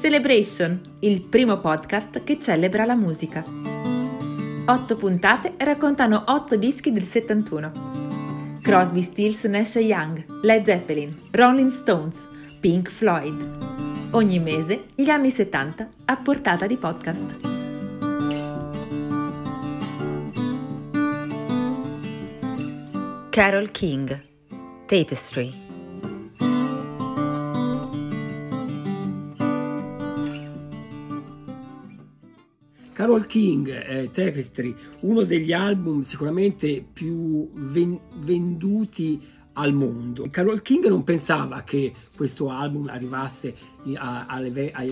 Celebration, il primo podcast che celebra la musica. Otto puntate raccontano otto dischi del 71. Crosby, Stills, Nash Young, Led Zeppelin, Rolling Stones, Pink Floyd. Ogni mese gli anni 70 a portata di podcast. Carol King, Tapestry. Carol King, eh, Tapestry, uno degli album sicuramente più ven- venduti al mondo. Carol King non pensava che questo album arrivasse a, a,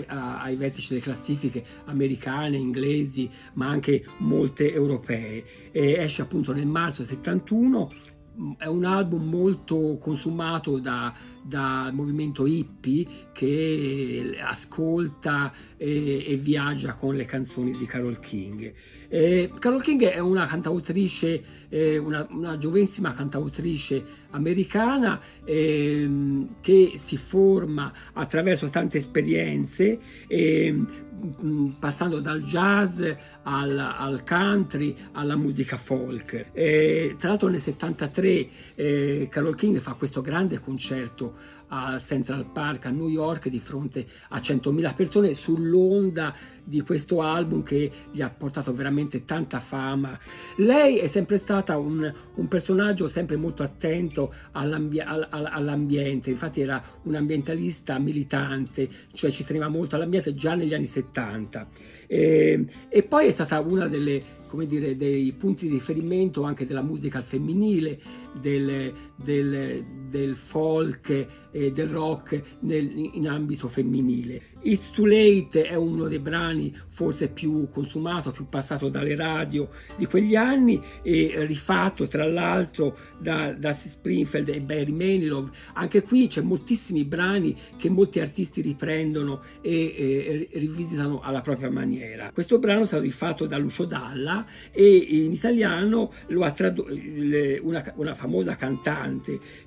a, ai vertici delle classifiche americane, inglesi, ma anche molte europee. E esce appunto nel marzo 71 è un album molto consumato da, dal movimento hippie che ascolta e, e, viaggia con le canzoni di Carol King. Eh, Carol King è una cantautrice, eh, una, una, giovanissima cantautrice americana eh, che si forma attraverso tante esperienze, ehm, passando dal jazz al, al, country alla musica folk. tra l'altro nel 73 eh, Carol King fa questo grande concerto al Central Park a New York di fronte a 100.000 persone sull'onda di questo album che gli ha portato veramente tanta fama. Lei è sempre stata un, un personaggio sempre molto attento all'ambi- all'ambiente, infatti era un ambientalista militante, cioè ci teneva molto all'ambiente già negli anni 70. E, e poi è stata una delle come dire, dei punti di riferimento anche della musica femminile, del, del, del folk e del rock nel, in ambito femminile. It's Too Late è uno dei brani forse più consumato, più passato dalle radio di quegli anni e rifatto tra l'altro da, da Springfield e Barry Manilow. Anche qui c'è moltissimi brani che molti artisti riprendono e, e rivisitano alla propria maniera. Questo brano è stato rifatto da Lucio Dalla e in italiano lo ha tradotto una, una, famosa cantante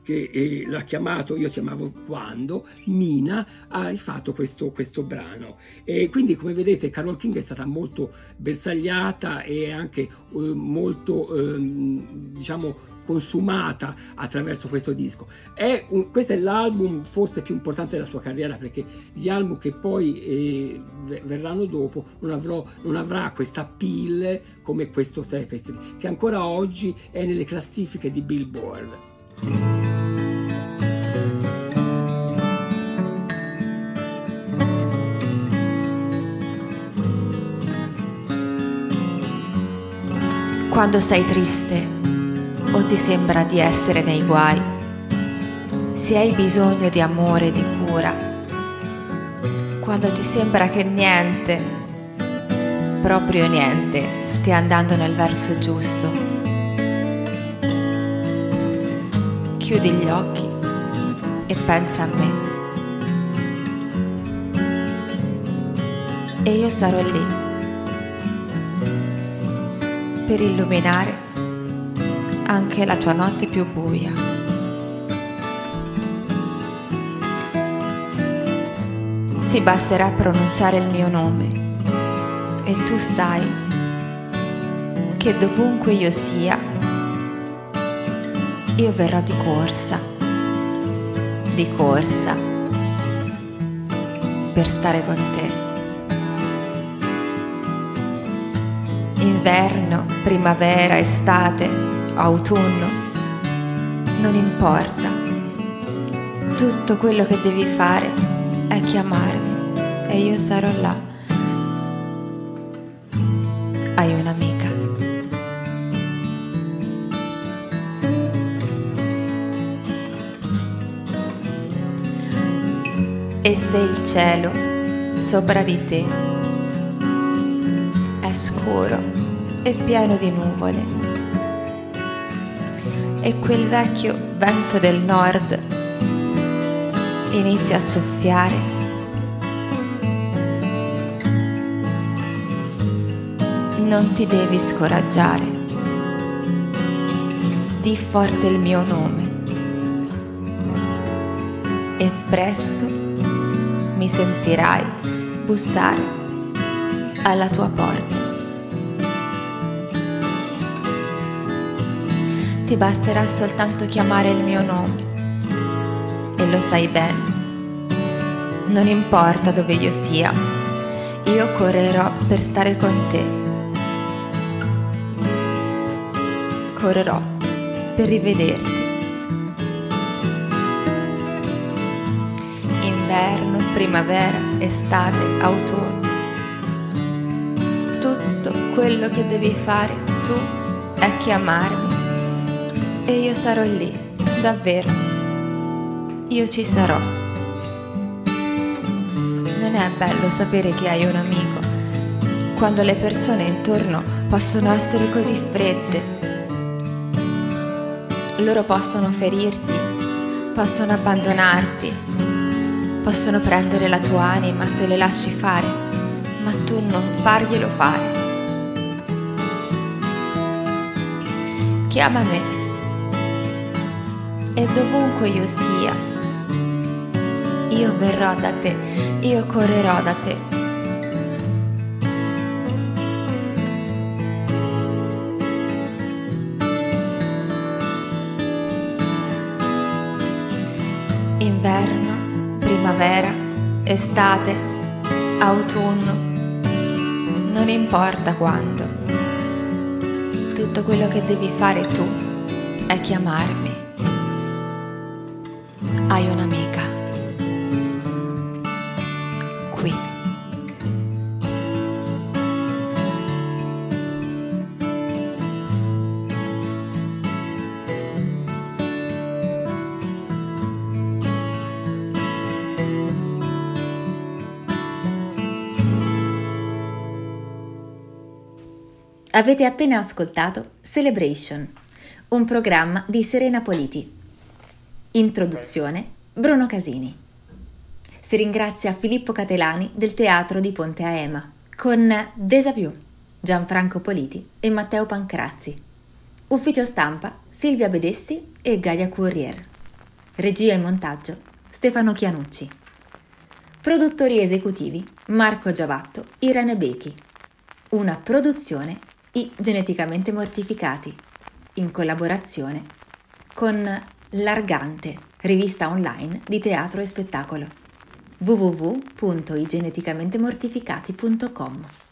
che eh, l'ha chiamato, io chiamavo quando, Mina, ha rifatto questo, questo brano. E quindi, come vedete, Carol King è stata molto bersagliata e anche eh, molto, eh, diciamo, consumata attraverso questo disco. È un, questo è l'album forse più importante della sua carriera perché gli album che poi eh, verranno dopo non, avrò, non avrà questa pill come questo Tapestry che ancora oggi è nelle classifiche di Billboard. Quando sei triste o ti sembra di essere nei guai, se hai bisogno di amore e di cura, quando ti sembra che niente, proprio niente, stia andando nel verso giusto, chiudi gli occhi e pensa a me. E io sarò lì per illuminare anche la tua notte più buia. Ti basterà pronunciare il mio nome e tu sai che dovunque io sia, io verrò di corsa, di corsa, per stare con te. inverno, primavera, estate, autunno, non importa. Tutto quello che devi fare è chiamarmi e io sarò là. E se il cielo sopra di te è scuro e pieno di nuvole. E quel vecchio vento del nord inizia a soffiare. Non ti devi scoraggiare. Di forte il mio nome. E presto mi sentirai bussare alla tua porta. Ti basterà soltanto chiamare il mio nome e lo sai bene. Non importa dove io sia, io correrò per stare con te. Correrò per rivederti. Inverno, primavera, estate, autunno. Tutto quello che devi fare tu è chiamarmi e io sarò lì, davvero. Io ci sarò. Non è bello sapere che hai un amico, quando le persone intorno possono essere così fredde. Loro possono ferirti, possono abbandonarti, possono prendere la tua anima se le lasci fare, ma tu non farglielo fare. Chiama me e dovunque io sia, io verrò da te, io correrò da te. Inverno, primavera, estate, autunno, non importa quando. Tutto quello che devi fare tu è chiamarmi. Hai un'amica. Qui. Avete appena ascoltato Celebration, un programma di Serena Politi. Introduzione Bruno Casini. Si ringrazia Filippo Catelani del Teatro di Ponte a Ema con Déjà Vu, Gianfranco Politi e Matteo Pancrazzi. Ufficio stampa Silvia Bedessi e Gaia Courier. Regia e montaggio Stefano Chianucci. Produttori esecutivi Marco Giavatto, Irene Becchi. Una produzione I Geneticamente Mortificati, in collaborazione con L'Argante, rivista online di teatro e spettacolo. www.igeneticamentemortificati.com